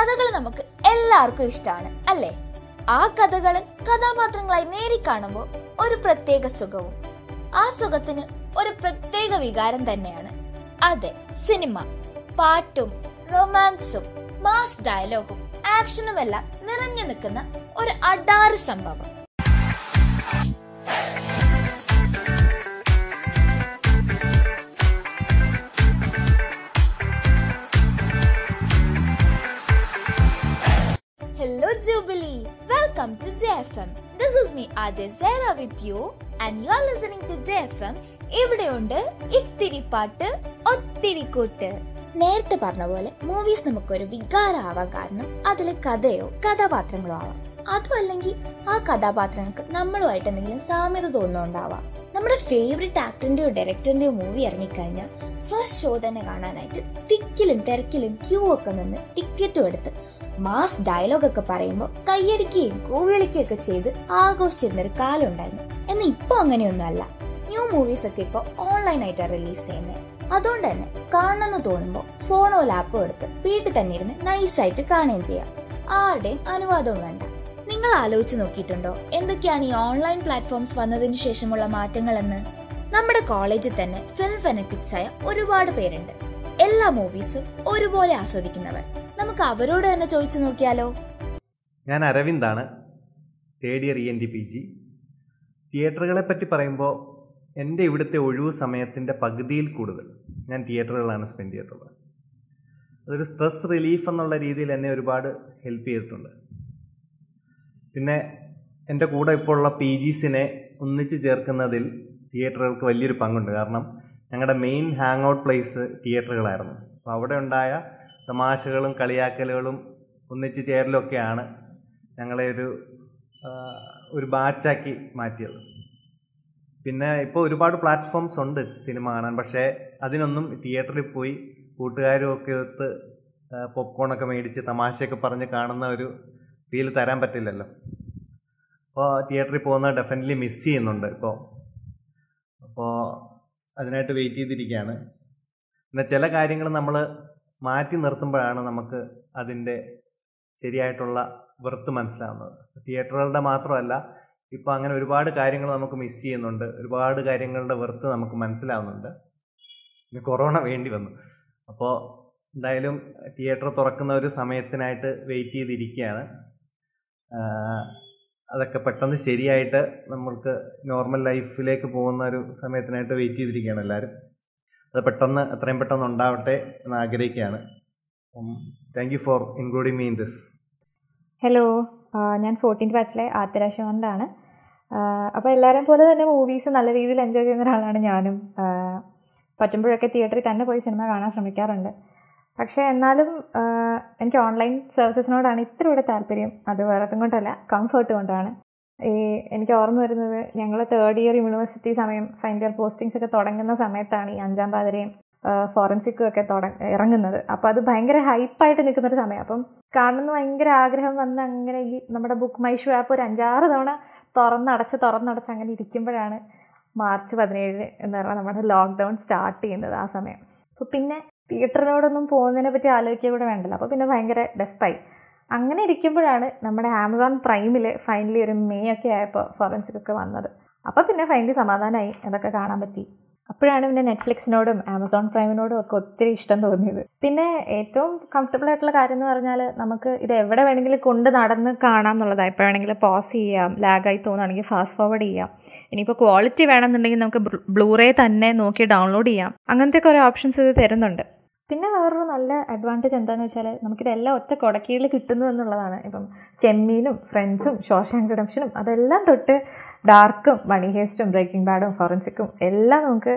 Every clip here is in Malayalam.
കഥകൾ നമുക്ക് എല്ലാവർക്കും ഇഷ്ടമാണ് അല്ലേ? ആ കഥകൾ കഥാപാത്രങ്ങളായി നേരി കാണുമ്പോൾ ഒരു പ്രത്യേക സുഖവും ആ സുഖത്തിന് ഒരു പ്രത്യേക വികാരം തന്നെയാണ്. അതെ സിനിമ പാട്ടും റൊമാൻസും മാസ് ഡയലോഗും ആക്ഷനും എല്ലാം നിറഞ്ഞു നിൽക്കുന്ന ഒരു അടാറ് സംഭവം. Jubilee, welcome to JFM. This is me Ajay Zara with you and you are listening to JFM. ഇവിടെയുണ്ട് ഇത്തിരി പാട്ട് ഒത്തിരി കൂട്ട് നേരത്തെ പറഞ്ഞ പോലെ മൂവീസ് നമുക്കൊരു വികാരമാവാൻ കാരണം അതിലെ കഥയോ കഥാപാത്രങ്ങളോ ആവാം അതും അല്ലെങ്കിൽ ആ കഥാപാത്രങ്ങൾക്ക് നമ്മളുമായിട്ട് എന്തെങ്കിലും സാമ്യത തോന്നുന്നുണ്ടാവാം നമ്മുടെ ഫേവറേറ്റ് ആക്ടറിന്റെയോ ഡയറക്ടറിന്റെയോ മൂവി ഇറങ്ങിക്കഴിഞ്ഞാൽ ഫസ്റ്റ് ഷോ തന്നെ കാണാനായിട്ട് തിക്കിലും തിരക്കിലും ക്യൂ ഒക്കെ നിന്ന് ടിക്കറ്റും എടുത്ത് മാസ് ഡയലോഗ് ഒക്കെ പറയുമ്പോൾ കൈയടിക്കുകയും കൂവിളിക്കുകയും ഒക്കെ ചെയ്ത് ആഘോഷിച്ചിരുന്നൊരു കാലം ഉണ്ടായിരുന്നു എന്നാൽ ഇപ്പോൾ അങ്ങനെയൊന്നും അല്ല ന്യൂ മൂവീസ് ഒക്കെ ഇപ്പോൾ ഓൺലൈനായിട്ടാണ് റിലീസ് ചെയ്യുന്നത് അതുകൊണ്ട് തന്നെ കാണണമെന്ന് തോന്നുമ്പോൾ ഫോണോ ലാപ്പോ എടുത്ത് വീട്ടിൽ തന്നെ ഇരുന്ന് നൈസായിട്ട് കാണുകയും ചെയ്യാം. ആരുടെയും അനുവാദവും വേണ്ട. നിങ്ങൾ ആലോചിച്ച് നോക്കിയിട്ടുണ്ടോ? എന്തൊക്കെയാണ് ഈ ഓൺലൈൻ പ്ലാറ്റ്ഫോംസ് വന്നതിന് ശേഷമുള്ള മാറ്റങ്ങളെന്ന്? നമ്മുടെ കോളേജിൽ തന്നെ ഫിലിം ഫെനറ്റിക്സ് ആയ ഒരുപാട് പേരുണ്ട്. എല്ലാ മൂവീസും ഒരുപോലെ ആസ്വദിക്കുന്നവർ. നമുക്ക് അവരോട് തന്നെ ചോദിച്ചു നോക്കിയാലോ? ഞാൻ അരവിന്ദാണ്. Third year E N D P G. തിയേറ്ററുകളെ പറ്റി പറയുമ്പോൾ എന്റെ ഇവിടുത്തെ ഒഴിവ് സമയത്തിന്റെ പകുതിയിൽ കൂടുതൽ ഞാൻ തിയേറ്ററുകളാണ് സ്പെൻഡ് ചെയ്തിട്ടുള്ളത്. അതൊരു സ്ട്രെസ് റിലീഫ് എന്നുള്ള രീതിയിൽ എന്നെ ഒരുപാട് ഹെൽപ്പ് ചെയ്തിട്ടുണ്ട്. പിന്നെ എന്റെ കൂടെ ഇപ്പോൾ ഉള്ള പി ജീസിനെ ഒന്നിച്ച് ചേർക്കുന്നതിൽ തിയേറ്ററുകൾക്ക് വലിയൊരു പങ്കുണ്ട്. കാരണം ഞങ്ങളുടെ മെയിൻ ഹാങ് ഔട്ട് പ്ലേസ് തിയേറ്ററുകളായിരുന്നു. അപ്പോൾ അവിടെ ഉണ്ടായ തമാശകളും കളിയാക്കലുകളും ഒന്നിച്ച് ചേരലൊക്കെയാണ് ഞങ്ങളെ ഒരു ഒരു ബാച്ചാക്കി മാറ്റിയത്. പിന്നെ ഇപ്പോൾ ഒരുപാട് പ്ലാറ്റ്ഫോംസ് ഉണ്ട് സിനിമ കാണാൻ പക്ഷേ അതിനൊന്നും തിയേറ്ററിൽ പോയി കൂട്ടുകാരും ഒക്കെ ഒത്ത് പോപ്കോണൊക്കെ മേടിച്ച് തമാശയൊക്കെ പറഞ്ഞ് കാണുന്ന ഒരു ഫീൽ തരാൻ പറ്റില്ലല്ലോ. അപ്പോൾ തിയേറ്ററിൽ പോകുന്ന ഡെഫിനറ്റ്ലി മിസ് ചെയ്യുന്നുണ്ട് ഇപ്പോൾ. അപ്പോൾ അതിനായിട്ട് വെയിറ്റ് ചെയ്തിരിക്കുകയാണ്. പിന്നെ ചില കാര്യങ്ങൾ നമ്മൾ മാറ്റി നിർത്തുമ്പോഴാണ് നമുക്ക് അതിന്റെ ശരിയായിട്ടുള്ള വെറുത്ത് മനസ്സിലാവുന്നത്. തിയേറ്ററുകളുടെ മാത്രമല്ല ഇപ്പോൾ അങ്ങനെ ഒരുപാട് കാര്യങ്ങൾ നമുക്ക് മിസ് ചെയ്യുന്നുണ്ട്. ഒരുപാട് കാര്യങ്ങളുടെ വെറുത്ത് നമുക്ക് മനസ്സിലാവുന്നുണ്ട്. പിന്നെ കൊറോണ വേണ്ടി വന്നു. അപ്പോൾ എന്തായാലും തിയേറ്റർ തുറക്കുന്ന ഒരു സമയത്തിനായിട്ട് വെയിറ്റ് ചെയ്തിരിക്കുകയാണ്. അതൊക്കെ പെട്ടെന്ന് ശരിയായിട്ട് നമ്മൾക്ക് നോർമൽ ലൈഫിലേക്ക് പോകുന്ന ഒരു സമയത്തിനായിട്ട് വെയിറ്റ് ചെയ്തിരിക്കുകയാണ് എല്ലാവരും. അത് പെട്ടെന്ന് എത്രയും പെട്ടെന്ന് ഉണ്ടാവട്ടെ എന്ന് ആഗ്രഹിക്കുകയാണ്. Thank you for including me in this hello ഞാൻ ഫോർട്ടീൻ ബാച്ചിലെ ആതിര അപ്പോൾ എല്ലാവരെയും പോലെ തന്നെ മൂവീസ് നല്ല രീതിയിൽ എൻജോയ് ചെയ്യുന്ന ഒരാളാണ് ഞാനും. പറ്റുമ്പോഴൊക്കെ തിയേറ്ററിൽ തന്നെ പോയി സിനിമ കാണാൻ ശ്രമിക്കാറുണ്ട്. പക്ഷേ എന്നാലും എനിക്ക് ഓൺലൈൻ സർവീസസിനോടാണ് ഇത്തിരി കൂടെ താല്പര്യം. അത് വേറെ കൊണ്ടല്ല കംഫർട്ട് കൊണ്ടാണ്. ഈ എനിക്ക് ഓർമ്മ വരുന്നത് ഞങ്ങൾ തേർഡ് ഇയർ യൂണിവേഴ്സിറ്റി സമയം ഫൈനൽ ഇയർ പോസ്റ്റിങ്സ് ഒക്കെ തുടങ്ങുന്ന സമയത്താണ് ഈ അഞ്ചാം പാതിരയും ഫോറൻസിക്കും ഒക്കെ ഇറങ്ങുന്നത്. അപ്പോൾ അത് ഭയങ്കര ഹൈപ്പായിട്ട് നിൽക്കുന്ന ഒരു സമയം. അപ്പം കാണുന്ന ഭയങ്കര ആഗ്രഹം വന്ന് അങ്ങനെ ഈ നമ്മുടെ ബുക്ക് മൈ ഷോ ആപ്പ് ഒരു അഞ്ചാറ് തവണ തുറന്നടച്ച് തുറന്നടച്ച് അങ്ങനെ ഇരിക്കുമ്പോഴാണ് മാർച്ച് പതിനേഴ് എന്ന് പറഞ്ഞാൽ നമ്മുടെ ലോക്ക്ഡൗൺ സ്റ്റാർട്ട് ചെയ്യുന്നത് ആ സമയം. അപ്പോൾ പിന്നെ തിയേറ്ററിനോടൊന്നും പോകുന്നതിനെ പറ്റി ആലോചിക്കുക കൂടെ വേണ്ടല്ലോ. അപ്പോൾ പിന്നെ ഭയങ്കര ഡെസ്പായി അങ്ങനെ ഇരിക്കുമ്പോഴാണ് നമ്മുടെ ആമസോൺ പ്രൈമിൽ ഫൈനലി ഒരു മെയ് ഒക്കെ ആയപ്പോൾ ഫോറൻസിക് ഒക്കെ വന്നത്. അപ്പോൾ പിന്നെ ഫൈനലി സമാധാനമായി അതൊക്കെ കാണാൻ പറ്റി. അപ്പോഴാണ് പിന്നെ നെറ്റ്ഫ്ലിക്സിനോടും ആമസോൺ പ്രൈമിനോടും ഒക്കെ ഒത്തിരി ഇഷ്ടം തോന്നിയത്. പിന്നെ ഏറ്റവും കംഫർട്ടബിൾ ആയിട്ടുള്ള കാര്യം എന്ന് പറഞ്ഞാൽ നമുക്ക് ഇത് എവിടെ വേണമെങ്കിലും കൊണ്ട് നടന്ന് കാണാം എന്നുള്ളതാണ് എപ്പോൾ വേണമെങ്കിലും പോസ് ചെയ്യാം ലാഗായി തോന്നുകയാണെങ്കിൽ ഫാസ്റ്റ് ഫോർവേഡ് ചെയ്യാം. ഇനിയിപ്പോൾ ക്വാളിറ്റി വേണമെന്നുണ്ടെങ്കിൽ നമുക്ക് ബ്ലൂറേ തന്നെ നോക്കി ഡൗൺലോഡ് ചെയ്യാം. അങ്ങനത്തെ കുറേ ഓപ്ഷൻസ് ഇത് തരുന്നുണ്ട്. പിന്നെ വേറൊരു നല്ല അഡ്വാന്റേജ് എന്താണെന്ന് വെച്ചാൽ നമുക്കിതെല്ലാം ഒറ്റ കുടക്കീഴിൽ കിട്ടുന്നു എന്നുള്ളതാണ്. ഇപ്പം ചെമ്മീനും ഫ്രണ്ട്സും ഷോഷാങ് റിഡംഷനും അതെല്ലാം തൊട്ട് ഡാർക്കും മണി ഹേസ്റ്റും ബ്രേക്കിംഗ് ബാഡും ഫോറൻസിക്കും എല്ലാം നമുക്ക്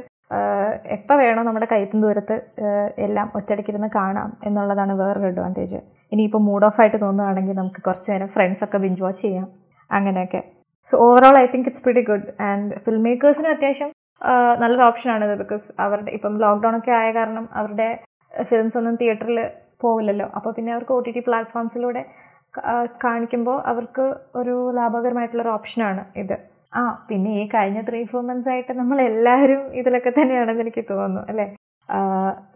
എപ്പോൾ വേണോ നമ്മുടെ കയ്യത്തും ദൂരത്ത് എല്ലാം ഒറ്റയടിക്കിരുന്ന് കാണാം എന്നുള്ളതാണ് വേറൊരു അഡ്വാന്റേജ് ഇനിയിപ്പോൾ മൂഡ് ഓഫ് ആയിട്ട് തോന്നുകയാണെങ്കിൽ നമുക്ക് കുറച്ച് നേരം ഫ്രണ്ട്സൊക്കെ ബിഞ്ച് വാച്ച് ചെയ്യാം. അങ്ങനെയൊക്കെ. So overall I think it's very good and film മേക്കേഴ്സിന് അത്യാവശ്യം നല്ലൊരു ഓപ്ഷനാണിത് ബിക്കോസ് അവരുടെ ഇപ്പം ലോക്ക്ഡൗൺ ഒക്കെ ആയ കാരണം അവരുടെ ഫിലിംസ് ഒന്നും തിയേറ്ററിൽ പോവില്ലല്ലോ. അപ്പോൾ പിന്നെ അവർക്ക് ഒ ടി ടി പ്ലാറ്റ്ഫോംസിലൂടെ കാണിക്കുമ്പോൾ അവർക്ക് ഒരു ലാഭകരമായിട്ടുള്ള ഒരു ഓപ്ഷനാണ് ഇത്. ആ പിന്നെ ഈ കഴിഞ്ഞ ത്രീ ഫോർ മന്ത്സ് ആയിട്ട് നമ്മൾ എല്ലാവരും ഇതിലൊക്കെ തന്നെയാണെന്ന് എനിക്ക് തോന്നുന്നു അല്ലേ?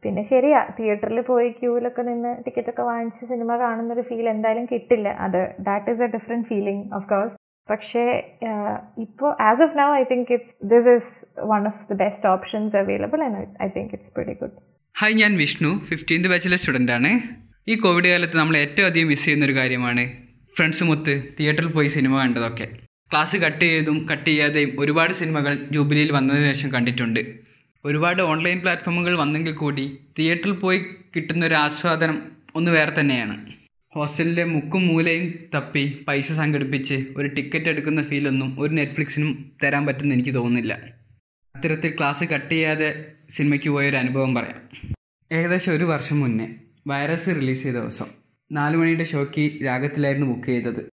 പിന്നെ ശരിയാ തിയേറ്ററിൽ പോയി ക്യൂവിലൊക്കെ നിന്ന് ടിക്കറ്റൊക്കെ വാങ്ങിച്ച് സിനിമ കാണുന്നൊരു ഫീൽ എന്തായാലും കിട്ടില്ല. അത് that is a different feeling of course പക്ഷേ ഇപ്പോൾ as of now I think it's this is one of the best options available and I think it's very good hi ഞാൻ വിഷ്ണു. ഫിഫ്റ്റീൻത് ബാച്ചിലെ സ്റ്റുഡന്റ് ആണ്. ഈ കോവിഡ് കാലത്ത് നമ്മൾ ഏറ്റവും അധികം മിസ് ചെയ്യുന്ന ഒരു കാര്യമാണ് ഫ്രണ്ട്സുമൊത്ത് തിയേറ്ററിൽ പോയി സിനിമ കണ്ടതൊക്കെ. ക്ലാസ് കട്ട് ചെയ്തും കട്ട് ചെയ്യാതെയും ഒരുപാട് സിനിമകൾ ജൂബിലിയിൽ വന്നതിന് ശേഷം കണ്ടിട്ടുണ്ട്. ഒരുപാട് ഓൺലൈൻ പ്ലാറ്റ്ഫോമുകൾ വന്നെങ്കിൽ കൂടി തിയേറ്ററിൽ പോയി കിട്ടുന്ന ഒരു ആസ്വാദനം ഒന്ന് വേറെ തന്നെയാണ്. ഹോസ്റ്റലിലെ മുക്കും മൂലയും തപ്പി പൈസ സംഘടിപ്പിച്ച് ഒരു ടിക്കറ്റ് എടുക്കുന്ന ഫീലൊന്നും ഒരു നെറ്റ്ഫ്ലിക്സിനും തരാൻ പറ്റുമെന്ന് എനിക്ക് തോന്നുന്നില്ല. അത്തരത്തിൽ ക്ലാസ് കട്ട് ചെയ്യാതെ സിനിമയ്ക്ക് പോയൊരു അനുഭവം പറയാം. ഏകദേശം ഒരു വർഷം മുന്നേ വൈറസ് റിലീസ് ചെയ്ത ദിവസം നാല് മണിയുടെ ഷോയ്ക്ക് രാഗത്തിലായിരുന്നു ബുക്ക് ചെയ്തത്.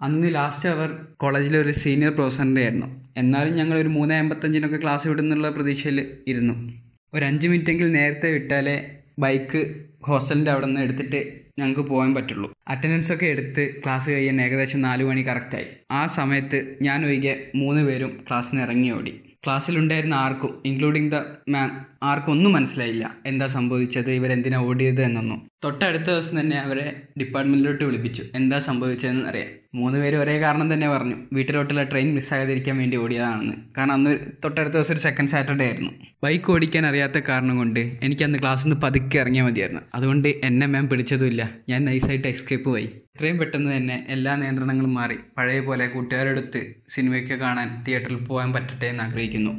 അന്ന് ലാസ്റ്റ് അവർ കോളേജിലെ ഒരു സീനിയർ പ്രൊഫസറിന്റെ ആയിരുന്നു. എന്നാലും ഞങ്ങൾ ഒരു മൂന്ന് അമ്പത്തഞ്ചിനൊക്കെ ക്ലാസ് വിടുന്നുള്ള പ്രതീക്ഷയിൽ ഇരുന്നു. ഒരു അഞ്ച് മിനിറ്റെങ്കിൽ നേരത്തെ വിട്ടാലേ ബൈക്ക് ഹോസ്റ്റലിന്റെ അവിടെ നിന്ന് എടുത്തിട്ട് ഞങ്ങൾക്ക് പോകാൻ പറ്റുള്ളൂ. അറ്റൻഡൻസ് ഒക്കെ എടുത്ത് ക്ലാസ് കഴിയാൻ ഏകദേശം നാല് മണി കറക്റ്റായി ആ സമയത്ത് ഞാൻ ഒഴികെ മൂന്ന് പേരും ക്ലാസ്സിൽ നിന്ന് ഇറങ്ങി ഓടി. ക്ലാസ്സിലുണ്ടായിരുന്ന ആർക്കും ഇൻക്ലൂഡിംഗ് ദ മാം ആർക്കും ഒന്നും മനസ്സിലായില്ല എന്താ സംഭവിച്ചത് ഇവരെന്തിനാ ഓടിയത് എന്നൊന്നും. തൊട്ടടുത്ത ദിവസം തന്നെ അവരെ ഡിപ്പാർട്ട്മെന്റിലോട്ട് വിളിപ്പിച്ചു. എന്താ സംഭവിച്ചതെന്ന് അറിയാം മൂന്ന് പേര് ഒരേ കാരണം തന്നെ പറഞ്ഞു. വീട്ടിലോട്ടുള്ള ട്രെയിൻ മിസ്സാകാതിരിക്കാൻ വേണ്ടി ഓടിയതാണെന്ന്. കാരണം അന്ന് തൊട്ടടുത്ത ദിവസം ഒരു സെക്കൻഡ് സാറ്റർഡേ ആയിരുന്നു. ബൈക്ക് ഓടിക്കാൻ അറിയാത്ത കാരണം കൊണ്ട് എനിക്ക് അന്ന് ക്ലാസ്സിൽ നിന്ന് പതുക്കെ ഇറങ്ങിയാൽ മതിയായിരുന്നു. അതുകൊണ്ട് എന്നെ മാം പിടിച്ചതുമില്ല. ഞാൻ നൈസായിട്ട് എസ്കേപ്പ് പോയി. ഇത്രയും പെട്ടെന്ന് തന്നെ എല്ലാ നിയന്ത്രണങ്ങളും മാറി. പഴയ പോലെ കൂട്ടുകാരെടുത്ത് സിനിമയ്ക്ക് കാണാൻ തിയേറ്ററിൽ പോകാൻ പറ്റട്ടെ എന്ന് ആഗ്രഹിക്കുന്നു.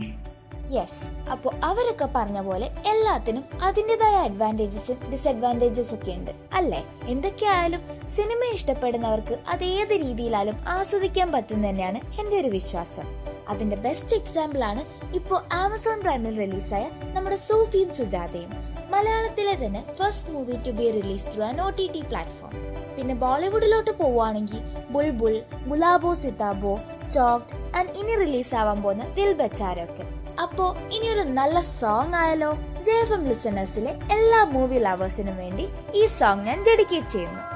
യെസ് അപ്പോൾ അവരൊക്കെ പറഞ്ഞ പോലെ എല്ലാത്തിനും അതിന്റെതായ അഡ്വാന്റേജസും ഡിസഡ്വാന്റേജസ് ഒക്കെ ഉണ്ട്. അല്ലേ? എന്തൊക്കെയായാലും സിനിമ ഇഷ്ടപ്പെടുന്നവർക്ക് അത് ഏത് രീതിയിലായാലും ആസ്വദിക്കാൻ പറ്റും തന്നെയാണ് എന്റെ ഒരു വിശ്വാസം. അതിന്റെ ബെസ്റ്റ് എക്സാമ്പിൾ ആണ് ഇപ്പോൾ ആമസോൺ പ്രൈമിൽ റിലീസായ നമ്മുടെ സൂഫിയും സുജാതയും. മലയാളത്തിലെ തന്നെ first movie to be release through an O T T platform പിന്നെ ബോളിവുഡിലോട്ട് പോവുകയാണെങ്കിൽ ബുൾബുൾ ഗുലാബോ സിതാബോ ചോക്ട് ആൻഡ് ഇനി റിലീസ് ആവാൻ പോകുന്ന ദിൽ ബച്ചാരൊക്കെ അപ്പോ ഇനിയൊരു നല്ല സോങ് ആയാലോ? ജെ എഫ് എം ലിസണേഴ്സിലെ എല്ലാ മൂവി ലവേഴ്സിനും വേണ്ടി ഈ സോങ് ഞാൻ ഡെഡിക്കേറ്റ് ചെയ്യുന്നു.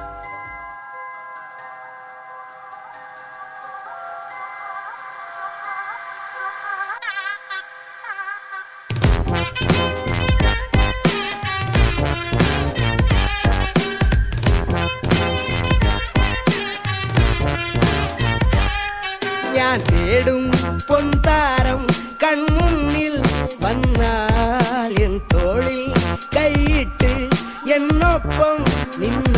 വന്നാൽ എൻ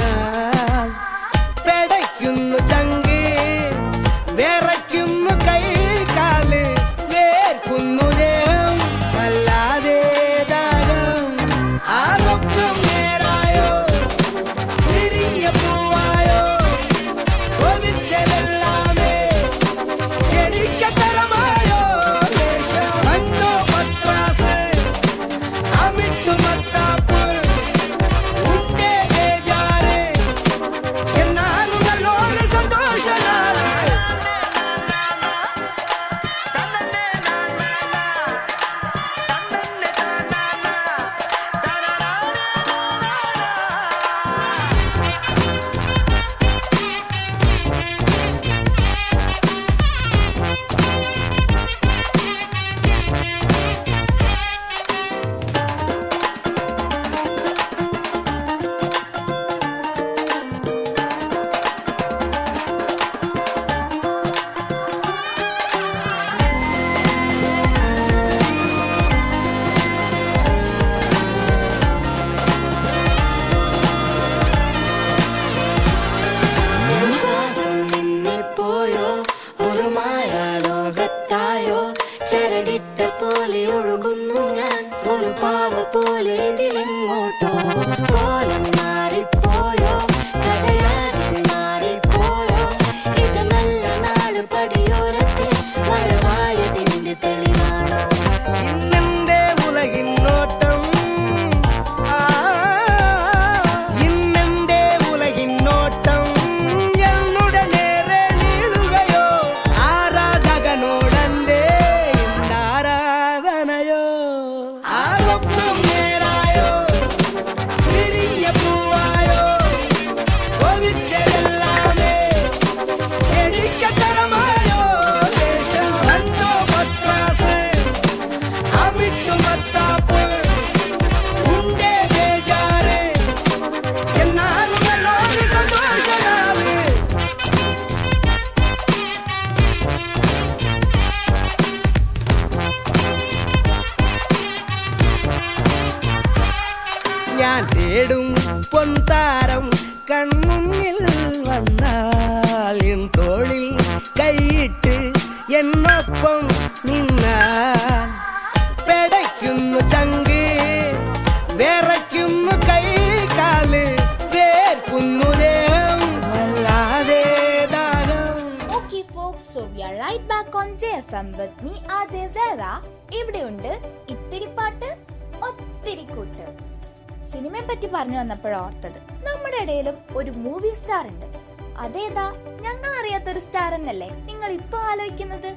അതേതാ? ഞങ്ങൾ അറിയാത്തൊരു സ്റ്റാർ എന്നല്ലേ നിങ്ങൾ ഇപ്പൊ ആലോചിക്കുന്നത്?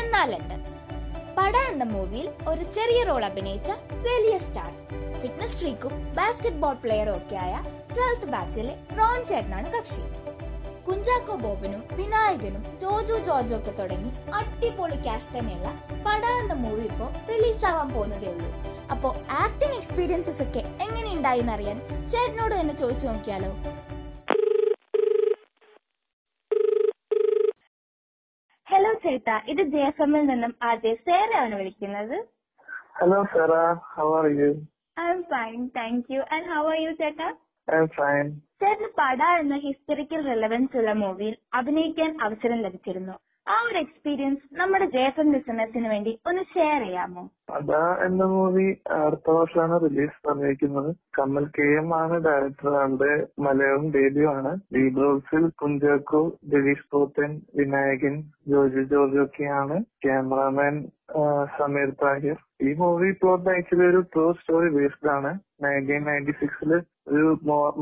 എന്നാലുണ്ട്. പട എന്ന മൂവിയിൽ ഒരു ചെറിയ റോൾ അഭിനയിച്ച വലിയ സ്റ്റാർ ഫിറ്റ്നസ് ഫ്രീക്കും ബാസ്കറ്റ് ബോൾ പ്ലെയറും ആയ ട്വൽത്ത് ബാച്ചിലെ റോൺ ചേട്ടനാണ് കക്ഷി. കുഞ്ചാക്കോ ബോബനും വിനായകനും ജോജു ജോജോ ഒക്കെ തുടങ്ങി അടിപൊളി കാസ്റ്റ് തന്നെയുള്ള പട എന്ന മൂവി ഇപ്പോൾ റിലീസ് ആവാൻ പോകുന്നതേ ഉള്ളൂ. അപ്പോൾ ആക്ടിംഗ് എക്സ്പീരിയൻസസ് ഒക്കെ എങ്ങനെയുണ്ടായി എന്നറിയാൻ ചേട്ടനോട് തന്നെ ചോദിച്ചു നോക്കിയാലോ? ചേട്ടാ ഇത് ജെ എഫ് എമ്മിൽ നിന്നും ആദ്യ സേറയാണ് വിളിക്കുന്നത്. Hello Sera how are you I'm fine thank you and how are you ചേട്ടാ? ഐ എം ഫൈൻ ചേട്ടന് പട എന്ന ഹിസ്റ്ററിക്കൽ റിലവൻസ് ഉള്ള മൂവിയിൽ അഭിനയിക്കാൻ അവസരം ലഭിച്ചിരുന്നു. ആ ഒരു എക്സ്പീരിയൻസ് നമ്മുടെ ജേഫൻ ബിസിനസിന് വേണ്ടി ഒന്ന് ഷെയർ ചെയ്യാമോ? അതാ എന്ന മൂവി അടുത്ത വർഷമാണ് റിലീസ് പറഞ്ഞിരിക്കുന്നത് കമൽ കെ എം ആണ് ഡയറക്ടർ ആളുടെ മലയാളം ഡെബ്യൂ ആണ്. ലീഡ് റോൾസിൽ കുഞ്ചാക്കോ ദിലീഷ് പോത്തൻ വിനായകൻ ജോജു ജോർജ് ഒക്കെയാണ് ക്യാമറാമാൻ സമീർ താഹിർ. ഈ മൂവി പ്ലോട്ട് ആക്ച്വലി ഒരു ട്രൂ സ്റ്റോറി ബേസ്ഡ് ആണ്. നയന്റീൻ നയന്റി സിക്സിൽ ഒരു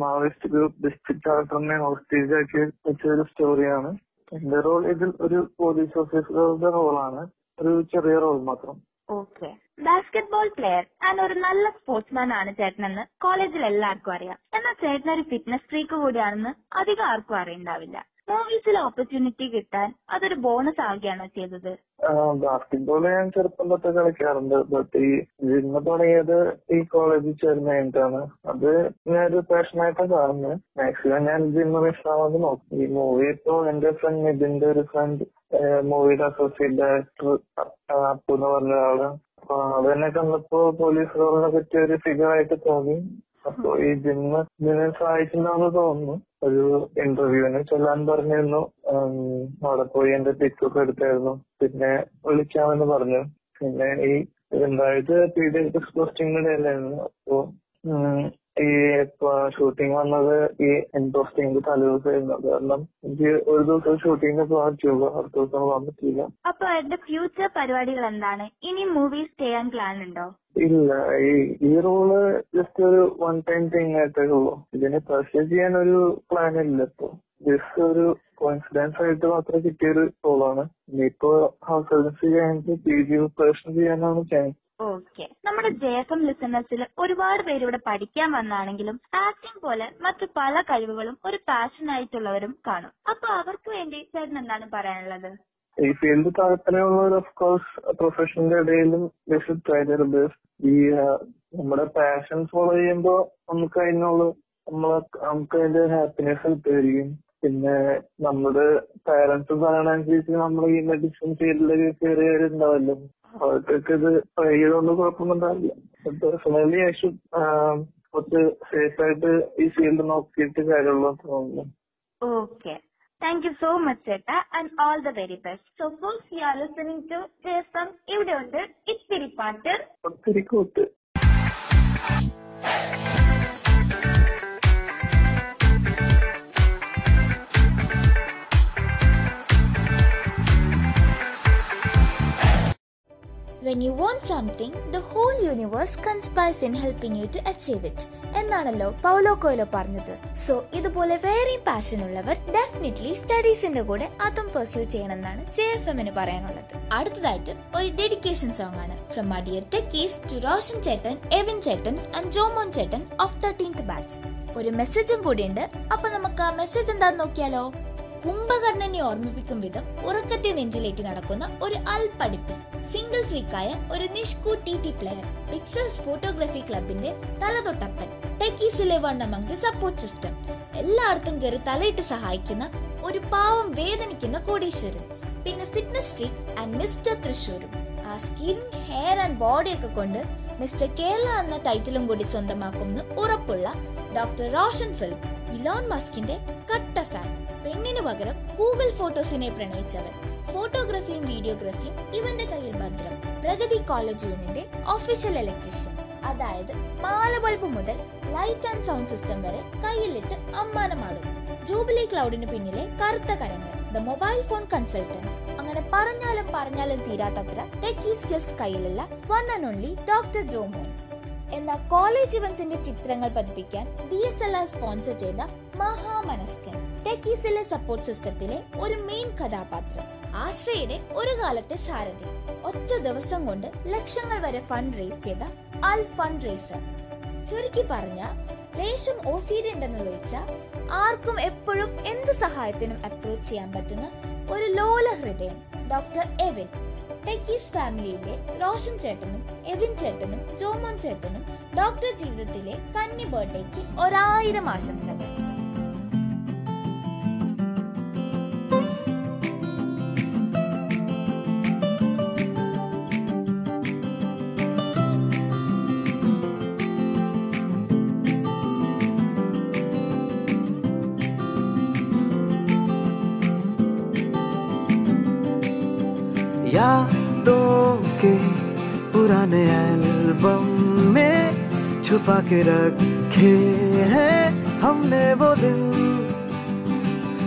മാവോയിസ്റ്റ് ഗ്രൂപ്പ് ഡിസ്ട്രിക്ട് കളക്ടറിനെ ഹോസ്റ്റേജ് ആക്കി വെച്ച ഒരു സ്റ്റോറിയാണ് എന്റെ റോൾ ഇതിൽ ഒരു പോലീസ് ഓഫീസറുടെ റോളാണ് ഒരു ചെറിയ റോൾ മാത്രം. ഓക്കെ ബാസ്കറ്റ്ബോൾ പ്ലെയർ ആൻഡ് ഒരു നല്ല സ്പോർട്സ്മാൻ ആണ് ചേട്ടനെന്ന് കോളേജിൽ എല്ലാവർക്കും അറിയാം. എന്നാൽ ചേട്ടൻ ഒരു ഫിറ്റ്നസ് ഫ്രീക്ക് കൂടിയാണെന്ന് അധികം ആർക്കും അറിയണ്ടാവില്ല. മൂവീസിൽ ഓപ്പർച്യൂണിറ്റി കിട്ടാൻ അതൊരു ബോണസ് ആവുകയാണോ ചെയ്തത്? ബാസ്കറ്റ്ബോൾ ഞാൻ ചെറുപ്പം തൊട്ട് കളിക്കാറുണ്ട്. ബട്ട് ഈ ജിമ്മ് തുടങ്ങിയത് ഈ കോളേജിൽ ചേർന്ന് കഴിഞ്ഞിട്ടാണ്. അത് ഞാനൊരു പാഷനായിട്ടാണ് കാണുന്നത് മാക്സിമം ഞാൻ ജിമ്മ് മിസ്സാവാതെ നോക്കും. ഈ മൂവി ഇപ്പോ എന്റെ ഫ്രണ്ട് ഇതിന്റെ ഒരു ഫ്രണ്ട് മൂവിയുടെ അസോസിയേറ്റ് ഡയറക്ടർ അപ്പു എന്ന് പറഞ്ഞ ആൾ അപ്പൊ അതെന്നെ കണ്ടപ്പോ പോലീസ് റോളിനെ പറ്റിയ ഒരു ഫിഗർ ആയിട്ട് തോന്നി. അപ്പൊ ഈ ജിമ്മ് ഇതിനെ സഹായിക്കുന്നാന്ന് തോന്നുന്നു. ഒരു ഇന്റർവ്യൂവിന് ചെല്ലാൻ പറഞ്ഞിരുന്നു. അവിടെ പോയി എന്റെ പിക്കൊക്കെ എടുത്തായിരുന്നു. പിന്നെ വിളിക്കാമെന്ന് പറഞ്ഞു. പിന്നെ ഈ രണ്ടായിട്ട് പി ഡി എഫ് പോസ്റ്റിംഗിന്റെ അല്ലായിരുന്നു അപ്പൊ ഉം, ഇപ്പൊ ഷൂട്ടിംഗ് വന്നത് ഈ എൻ പോസ്റ്റിംഗ് തലേദിവസമായിരുന്നു. അത് കാരണം എനിക്ക് ഒരു ദിവസം ഷൂട്ടിങ്ങിന് പോകാൻ പറ്റുള്ളൂ അടുത്ത ദിവസം പോകാൻ പറ്റില്ല അപ്പൊ എന്റെ ഫ്യൂച്ചർ പരിപാടികൾ എന്താണ്? ഇനി മൂവീസ് ചെയ്യാൻ പ്ലാൻ ഉണ്ടോ? ഇല്ല. ഈ ഈ റോൾ ജസ്റ്റ് ഒരു വൺ ടൈം തിങ് ആയിട്ടേ ഉള്ളൂ. ഇതിനെ പെർസ്യൂ ചെയ്യാൻ ഒരു പ്ലാൻ ഇല്ല ഇപ്പൊ. ജസ്റ്റ് ഒരു കോൺഫിഡൻസ് ആയിട്ട് മാത്രം കിട്ടിയ ഒരു റോളാണ് ഇനിയിപ്പോ ഹൗസ് സർവീസ് കഴിഞ്ഞിട്ട് പി ജി പ്രിപ്പറേഷൻ ചെയ്യാനാണ് ചാൻസ് ഓക്കെ നമ്മുടെ ജെ എഫ് എം ലിസണേഴ്സിൽ ഒരുപാട് പേര് ഇവിടെ പഠിക്കാൻ വന്നാണെങ്കിലും ആക്ടിംഗ് പോലെ മറ്റു പല കഴിവുകളും ഒരു പാഷൻ ആയിട്ടുള്ളവരും കാണും. അപ്പൊ അവർക്ക് വേണ്ടി ചേട്ടൻ എന്താണ് പറയാനുള്ളത്? ഈ ഫീൽഡ് താല്പര്യമുള്ളവർ ഓഫ് കോഴ്സ് പ്രൊഫഷന്റെ ഇടയിലും ട്രൈ ദെയർ ബെസ്റ്റ് ഈ നമ്മുടെ പാഷൻ ഫോളോ ചെയ്യുമ്പോൾ നമുക്ക് അതിനുള്ള നമ്മളെ നമുക്ക് അതിന്റെ ഹാപ്പിനെസ് കിട്ടുമായിരിക്കും. പിന്നെ നമ്മുടെ പാരന്റ്സ് പറയണനുസരിച്ച് നമ്മൾ ഈ മെഡിസിൻ ഫീൽഡിൽ കയറിയവരുണ്ടാവല്ലോ അവർക്കൊക്കെ ഇത് ട്രൈ ചെയ്തുകൊണ്ട് കുഴപ്പമൊന്നുണ്ടാവില്ല പേഴ്സണലി ഐ ഷുഡ് കുറച്ച് സേഫ് ആയിട്ട് ഈ ഫീൽഡ് നോക്കിയിട്ട് കാര്യമുള്ളൂ എന്ന് തോന്നുന്നു. Okay thank you so much ചേട്ടാ. And all the very best so folks you are listening to J F ഇവിടെ ഉണ്ട് ഇത്തിരി പാട്ട്. ഒത്തിരി കൂട്ട്. When you want something the whole universe conspires in helping you to achieve it എന്നാണല്ലോ പൗലോ കോയിലോ പറഞ്ഞത്. സോ ഇതുപോലെ വേറെയും പാഷൻ ഉള്ളവർ ഡെഫിനറ്റ്ലി സ്റ്റഡീസിന്റെ കൂടെ അതും പെർസ്യൂ ചെയ്യണമെന്നാണ് ജെ എഫ് എമ്മിന് പറയാനുള്ളത്. അടുത്തതായിട്ട് ഒരു ഡെഡിക്കേഷൻ സോങ് ആണ്. ഫ്രം അഡിയർ ടെക്കീസ് ടു റോഷൻ ചേട്ടൻ എവിൻ ചേട്ടൻ ആൻഡ് ജോമോൻ ചേട്ടൻ ഓഫ് തേർട്ടീൻത് ബാച്ച് ഒരു മെസ്സേജും കൂടിയുണ്ട്. അപ്പൊ നമുക്ക് ആ മെസ്സേജ് എന്താന്ന് നോക്കിയാലോ? കുംഭകർണനെ ഓർമ്മിപ്പിക്കും വിധം ഉറക്കത്തെ നെഞ്ചിലേക്ക് നടക്കുന്ന ഒരു അൽപ്പടിപ്പിൽ സിംഗിൾ ഫ്രീക്കായ ഒരു നിഷ്കു T T player Pixels photography ക്ലബിന്റെ തലതൊട്ടപ്പൻ ടെക്കീസിലെ വൺ അമംഗ് സപ്പോർട്ട് സിസ്റ്റം എല്ലായിടത്തും കയറി തലയിട്ട് സഹായിക്കുന്ന ഒരു പാവം വേദനിക്കുന്ന കോടീശ്വരൻ പിന്നെ ഫിറ്റ്നസ് ഫ്രീക്ക് ആൻഡ് മിസ്റ്റർ തൃശ്ശൂരും. ആ സ്കിൻ ഹെയർ ആൻഡ് ബോഡി ഒക്കെ കൊണ്ട് മിസ്റ്റർ കേരള എന്ന ടൈറ്റിലും കൂടി സ്വന്തമാക്കുമെന്ന് ഉറപ്പുള്ള ഡോക്ടർ റോഷൻ ഫിലിം ഇലോൺ മസ്കിന്റെ കട്ട ഫാൻ പെണ്ണിനു പകരം ഗൂഗിൾ ഫോട്ടോസിനെ പ്രണയിച്ചവൻ. ഫോട്ടോഗ്രാഫിയും വീഡിയോഗ്രഫിയും ഇവന്റെ കയ്യിൽ ഭദ്രം. Pragathi college union official electrician അതായത് മാല ബൾബ് മുതൽ ലൈറ്റ് ആൻഡ് സൗണ്ട് സിസ്റ്റം വരെ കയ്യിലിട്ട് അമ്മാനമാടും. ജൂബിലി ക്ലൗഡിന് പിന്നിലെ കറുത്ത കരങ്ങൾ ദ മൊബൈൽ ഫോൺ കൺസൾട്ടന്റ് അങ്ങനെ പറഞ്ഞാലും പറഞ്ഞാലും തീരാത്തത്ര ടെക്കി സ്കിൽസ് കയ്യിലുള്ള one and only doctor Jomon. എന്ന കോളേജ് ഇവന്റ്സിന്റെ ചിത്രങ്ങൾ പതിപ്പിക്കാൻ D S L R sponsor ചെയ്ത മഹാമനസ്കൻ. ടെക്കീസിലെ സപ്പോർട്ട് സിസ്റ്റത്തിലെ ഒരു മെയിൻ കഥാപാത്രം. ആശ്രയുടെ ഒരു കാലത്തെ സാരഥി. ഒറ്റ ദിവസം കൊണ്ട് ലക്ഷങ്ങൾ വരെ ഫണ്ട് റേസ് ചെയ്ത അൽ ഫണ്ട് റേസർ ചുരുക്കി പറഞ്ഞ ലേശം ഒ സി ഡി ഉണ്ടെന്ന് ചോദിച്ചാൽ ആർക്കും എപ്പോഴും എന്ത് സഹായത്തിനും അപ്രോച്ച് ചെയ്യാൻ പറ്റുന്ന ഒരു ലോല ഹൃദയം ഡോക്ടർ എവിൻ ടെക്കീസ് ഫാമിലിയിലെ റോഷൻ ചേട്ടനും എവിൻ ചേട്ടനും ജോമോൻ ചേട്ടനും ഡോക്ടർ ജീവിതത്തിലെ കന്നി ബർത്ത്ഡേക്ക് ഒരായിരം ആശംസകൾ. के रखे हैं हमने वो दिन।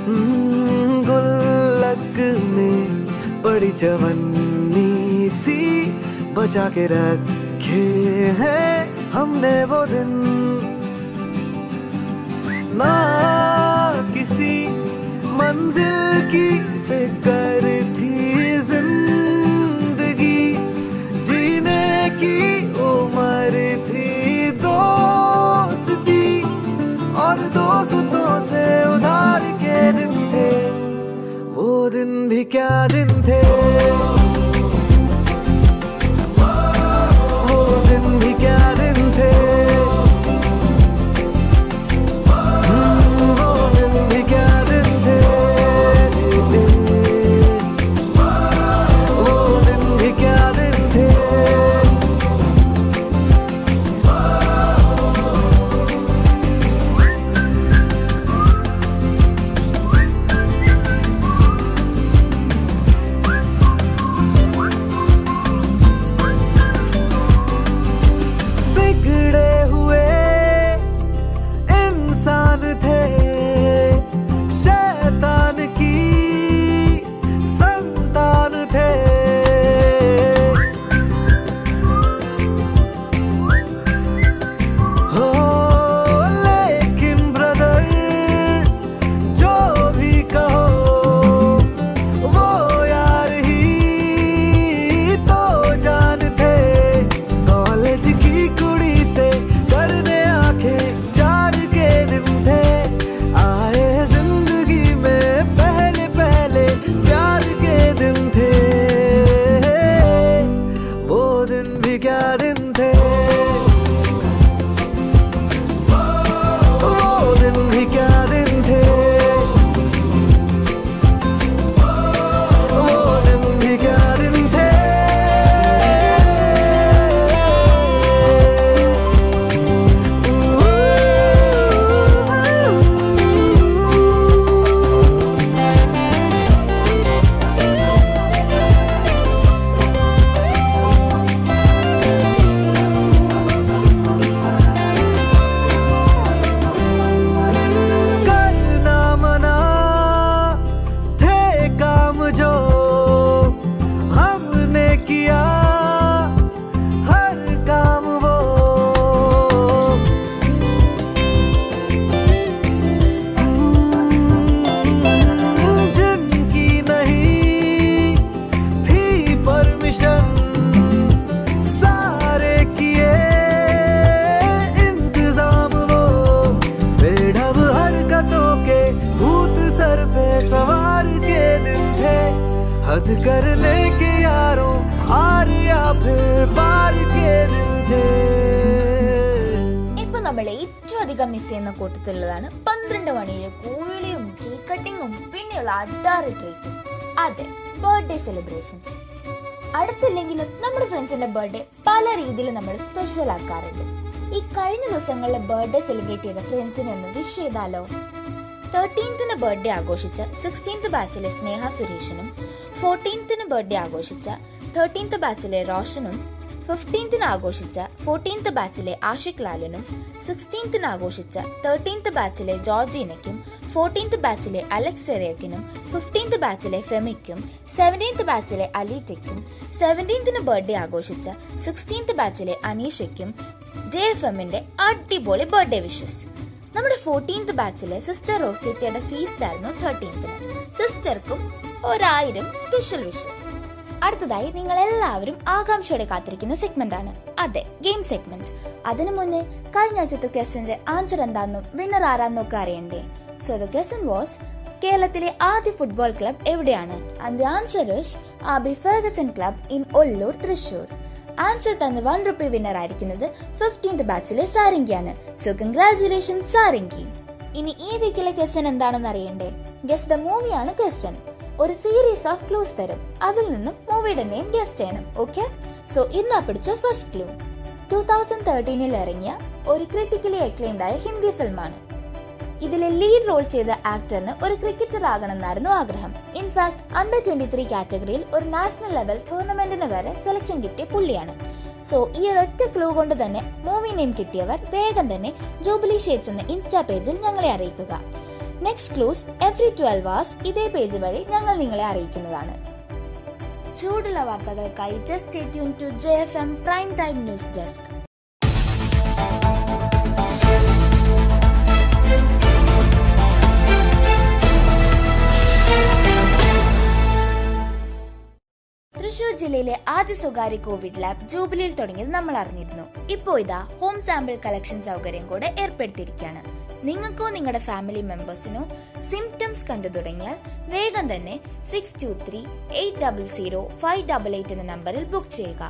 हम्म, गुल्लक में पड़ी चवन्नी सी बचा के रखे हैं हमने वो दिन। ना किसी मंजिल की फ़िक्र भी क्या दिन थे? മണിയിലെ കൂവിളിയും കേക്ക് കട്ടിങ്ങും പിന്നെയുള്ള അഡാറ് ട്രീറ്റും. അതെ ബർത്ത്ഡേ സെലിബ്രേഷൻസ് അടുത്തില്ലെങ്കിലും നമ്മുടെ ഫ്രണ്ട്സിന്റെ ബർത്ത്ഡേ പല രീതിയിൽ നമ്മൾ സ്പെഷ്യൽ ആക്കാറുണ്ട്. ഈ കഴിഞ്ഞ ദിവസങ്ങളിലെ ബർത്ത്ഡേ സെലിബ്രേറ്റ് ചെയ്ത ഫ്രണ്ട്സിനെ ഒന്ന് വിഷ് ചെയ്താലോ? തേർട്ടീൻത്തിന് ബർത്ത്ഡേ ആഘോഷിച്ച സിക്സ്റ്റീൻത്ത് ബാച്ചിലെ സ്നേഹ സുരേഷിനും ഫോർട്ടീൻത്തിന് ബർത്ത്ഡേ ആഘോഷിച്ച തേർട്ടീൻത്ത് ബാച്ചിലെ റോഷനും ഫിഫ്റ്റീൻത്തിന് ആഘോഷിച്ച ഫോർട്ടീൻത്ത് ബാച്ചിലെ ആഷിഖ് ലാലിനും സിക്സ്റ്റീൻത്തിന് ആഘോഷിച്ച തേർട്ടീൻത്ത് ബാച്ചിലെ ജോർജീനയ്ക്കും ഫോർട്ടീൻത്ത് ബാച്ചിലെ അലക്സ് സെറിയക്കിനും ഫിഫ്റ്റീൻത്ത് ബാച്ചിലെ ഫെമിക്കും സെവന്റീൻത്ത് ബാച്ചിലെ അലീറ്റയ്ക്കും സെവന്റീൻത്തിന് ബർത്ത്ഡേ ആഘോഷിച്ച സിക്സ്റ്റീൻത്ത് ബാച്ചിലെ അനീഷയ്ക്കും ജെ എഫ് എമ്മിന്റെ അടിപൊളി ബർത്ത്ഡേ വിഷസ് നമ്മുടെ ഫോർട്ടീൻത്ത് ബാച്ചിലെ സിസ്റ്റർ റോസിറ്റയുടെ ഫീസ്റ്റ് ആയിരുന്നു തേർട്ടീൻത്തിന് സിസ്റ്റർക്കും ഒരായിരം സ്പെഷ്യൽ വിഷസ് അടുത്തതായി നിങ്ങൾ എല്ലാവരും ആകാംക്ഷയോടെ കാത്തിരിക്കുന്ന സെഗ്മെന്റ് ആണ്. അതെ ഗെയിം സെഗ്മെന്റ് അതിനു മുന്നേ കഴിഞ്ഞ ആഴ്ചത്തെ ക്വസ്റ്റന്റെ ആൻസർ എന്താണെന്നും വിന്നർ ആരാന്നും ഒക്കെ അറിയണ്ടേ? സോ ദ വാസ് കേരളത്തിലെ ആദ്യ ഫുട്ബോൾ ക്ലബ് എവിടെയാണ്? And the answer is Abby Ferguson club in Ollur Thrissur answer തന്ന വൺ റുപ്പി വിന്നർ ആയിരിക്കുന്നത് ഫിഫ്റ്റീൻത് ബാച്ചിലെ സാരംഗിയാണ് സോ കൺഗ്രാചുലേഷൻ സാരംഗി. ഇനി ഈ വീക്കിലെ ക്വസ്റ്റൻ എന്താണെന്ന് അറിയണ്ടേ? ഗസ് ദ മൂവിയാണ് ക്വസ്റ്റൻ ഒരു സീരീസ് ഓഫ് ക്ലൂസ് തരും. അതിൽ നിന്നും മൂവിയുടെ നെയിം ഗസ് ചെയ്യണം. ഓക്കെ സോ ഇന്നാ പിടിച്ച ഫസ്റ്റ് ക്ലൂ ടൂ തൗസൻഡ് തേർട്ടീനിൽ ഇറങ്ങിയ ഒരു ക്രിട്ടിക്കലി ആയ ഹിന്ദി ഫിലിമാണ് ഇതിലെ ലീഡ് റോൾ ചെയ്ത ആക്ടറിന് ഒരു ക്രിക്കറ്റർ ആകണമെന്നായിരുന്നു ആഗ്രഹം. ഇൻഫാക്ട് അണ്ടർ ട്വന്റി ത്രീ കാറ്റഗറിയിൽ ഒരു നാഷണൽ ലെവൽ ടൂർണമെന്റിന് വരെ സെലക്ഷൻ കിട്ടിയ പുള്ളിയാണ്. സോ ഈ ഒരൊറ്റ ക്ലൂ കൊണ്ട് തന്നെ മൂവി നെയിം കിട്ടിയവർ വേഗം തന്നെ ജൂബിലി ഷേറ്റ്സ് എന്ന ഇൻസ്റ്റാ പേജിൽ ഞങ്ങളെ അറിയിക്കുക. Next clues every twelve hours ഇതേ പേജ് വഴി ഞങ്ങൾ നിങ്ങളെ അറിയിക്കുന്നതാണ്. ചൂടുള്ള വാർത്തകൾക്കായി just to J F M prime time news desk Thrissur ജില്ലയിലെ ആദ്യ സ്വകാര്യ കോവിഡ് ലാബ് ജൂബിലിയിൽ തുടങ്ങിയത് നമ്മൾ അറിഞ്ഞിരുന്നു. ഇതാ ഹോം സാമ്പിൾ കളക്ഷൻ സൗകര്യം കൂടെ ഏർപ്പെടുത്തിയിരിക്കുകയാണ്. നിങ്ങൾക്കോ നിങ്ങളുടെ ഫാമിലി മെമ്പേഴ്സിനോ സിംറ്റംസ് കണ്ടു തുടങ്ങിയാൽ വേഗം തന്നെ six two three eight double zero five double eight എന്ന നമ്പറിൽ ബുക്ക് ചെയ്യുക.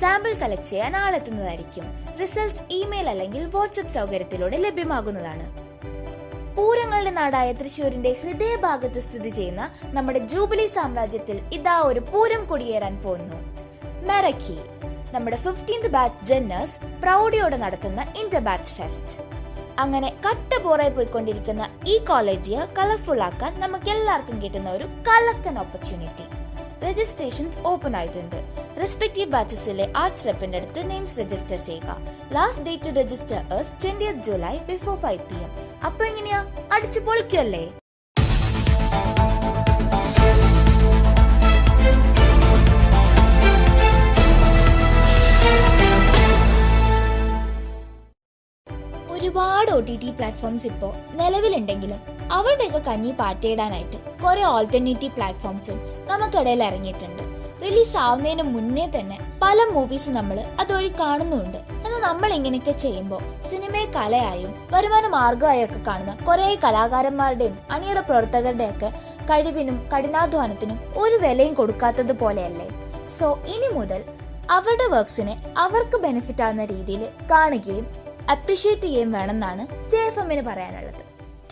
സാമ്പിൾ കളക്ട് ചെയ്യാൻ ആളെത്തുന്നതായിരിക്കും. റിസൾട്ട്സ് ഇമെയിൽ അല്ലെങ്കിൽ വാട്സപ്പ് സൗകര്യത്തിലൂടെ ലഭ്യമാകുന്നതാണ്. പൂരങ്ങളുടെ നാടായ തൃശൂരിന്റെ ഹൃദയഭാഗത്ത് സ്ഥിതി ചെയ്യുന്ന നമ്മുടെ ജൂബിലി സാമ്രാജ്യത്തിൽ ഇതാ ഒരു പൂരം കൊടിയേറാൻ പോകുന്നു മെറക്കി നമ്മുടെ ഫിഫ്റ്റീൻത് ബാച്ച് ജെന്നേഴ്സ് പ്രൗഡിയോടെ നടത്തുന്ന ഇന്റർ ബാച്ച് ഫെസ്റ്റ് അങ്ങനെ കട്ട പോറായി പോയിക്കൊണ്ടിരിക്കുന്ന ഈ കോളേജ് ഇയർ കളർഫുൾ ആക്കാൻ നമുക്ക് എല്ലാവർക്കും കിട്ടുന്ന ഒരു കലക്കൻ ഓപ്പർച്യൂണിറ്റി രജിസ്ട്രേഷൻസ് ഓപ്പൺ ആയിട്ടുണ്ട്. റെസ്പെക്റ്റീവ് ബാച്ചസിലെ ആർട്സ് റെപ്പിന്റെ അടുത്ത് നെയിംസ് രജിസ്റ്റർ ചെയ്യുക. Last date to register twenty July before five P M അപ്പൊ എങ്ങനെയാ? അടിച്ചു പൊളിക്കല്ലേ? ഒ ടി ടി പ്ലാറ്റ്ഫോംസ് ഇപ്പോൾ നിലവിലുണ്ടെങ്കിലും അവരുടെയൊക്കെ കഞ്ഞി പാറ്റയിടാനായിട്ട് കുറെ ഓൾട്ടർനേറ്റീവ് പ്ലാറ്റ്ഫോംസും നമുക്കിടയിൽ ഇറങ്ങിയിട്ടുണ്ട്. റിലീസ് ആവുന്നതിന് മുന്നേ തന്നെ പല മൂവീസ് നമ്മൾ അതുവഴി കാണുന്നുണ്ട്. എന്നാൽ നമ്മൾ ഇങ്ങനെയൊക്കെ ചെയ്യുമ്പോൾ സിനിമയെ കലയായും വരുമാന മാർഗമായും ഒക്കെ കാണുന്ന കുറേ കലാകാരന്മാരുടെയും അണിയറ പ്രവർത്തകരുടെയൊക്കെ കഴിവിനും കഠിനാധ്വാനത്തിനും ഒരു വിലയും കൊടുക്കാത്തത് പോലെയല്ലേ? സോ ഇനി മുതൽ അവരുടെ വർക്ക്സിനെ അവർക്ക് ബെനിഫിറ്റ് ആവുന്ന രീതിയിൽ കാണുകയും അപ്രിഷ്യേറ്റ് ചെയ്യുകയും വേണമെന്നാണ് ജെ എഫ് എമ്മിന് പറയാനുള്ളത്.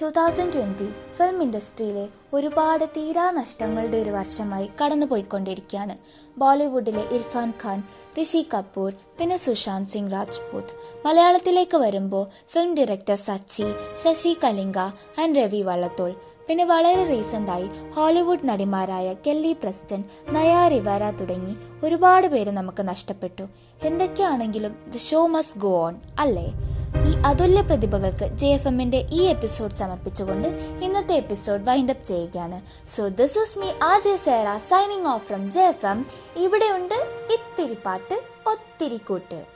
ടു തൗസൻഡ് ട്വന്റി ഫിലിം ഇൻഡസ്ട്രിയിലെ ഒരുപാട് തീരാ നഷ്ടങ്ങളുടെ ഒരു വർഷമായി കടന്നു പോയിക്കൊണ്ടിരിക്കുകയാണ് ബോളിവുഡിലെ ഇർഫാൻ ഖാൻ ഋഷി കപൂർ പിന്നെ സുശാന്ത് സിംഗ് രാജ്പൂത്. മലയാളത്തിലേക്ക് വരുമ്പോൾ film director Sachi Sasi Kalinga and Ravi Vallathol. പിന്നെ വളരെ റീസെന്റായി ഹോളിവുഡ് നടിമാരായ കെല്ലി പ്രസ്റ്റൻ നയ റിവാര തുടങ്ങി ഒരുപാട് പേര് നമുക്ക് നഷ്ടപ്പെട്ടു. എന്തൊക്കെയാണെങ്കിലും the show must go on അല്ലേ? ഈ അതുല്യ പ്രതിഭകൾക്ക് ജെ എഫ് എമ്മിന്റെ ഈ എപ്പിസോഡ് സമർപ്പിച്ചുകൊണ്ട് ഇന്നത്തെ എപ്പിസോഡ് വൈൻഡ് അപ്പ് ചെയ്യുകയാണ്. So this is me R J Sera signing off from J F M. ഇവിടെയുണ്ട് ഇത്തിരി പാട്ട് ഒത്തിരി കൂട്ട്.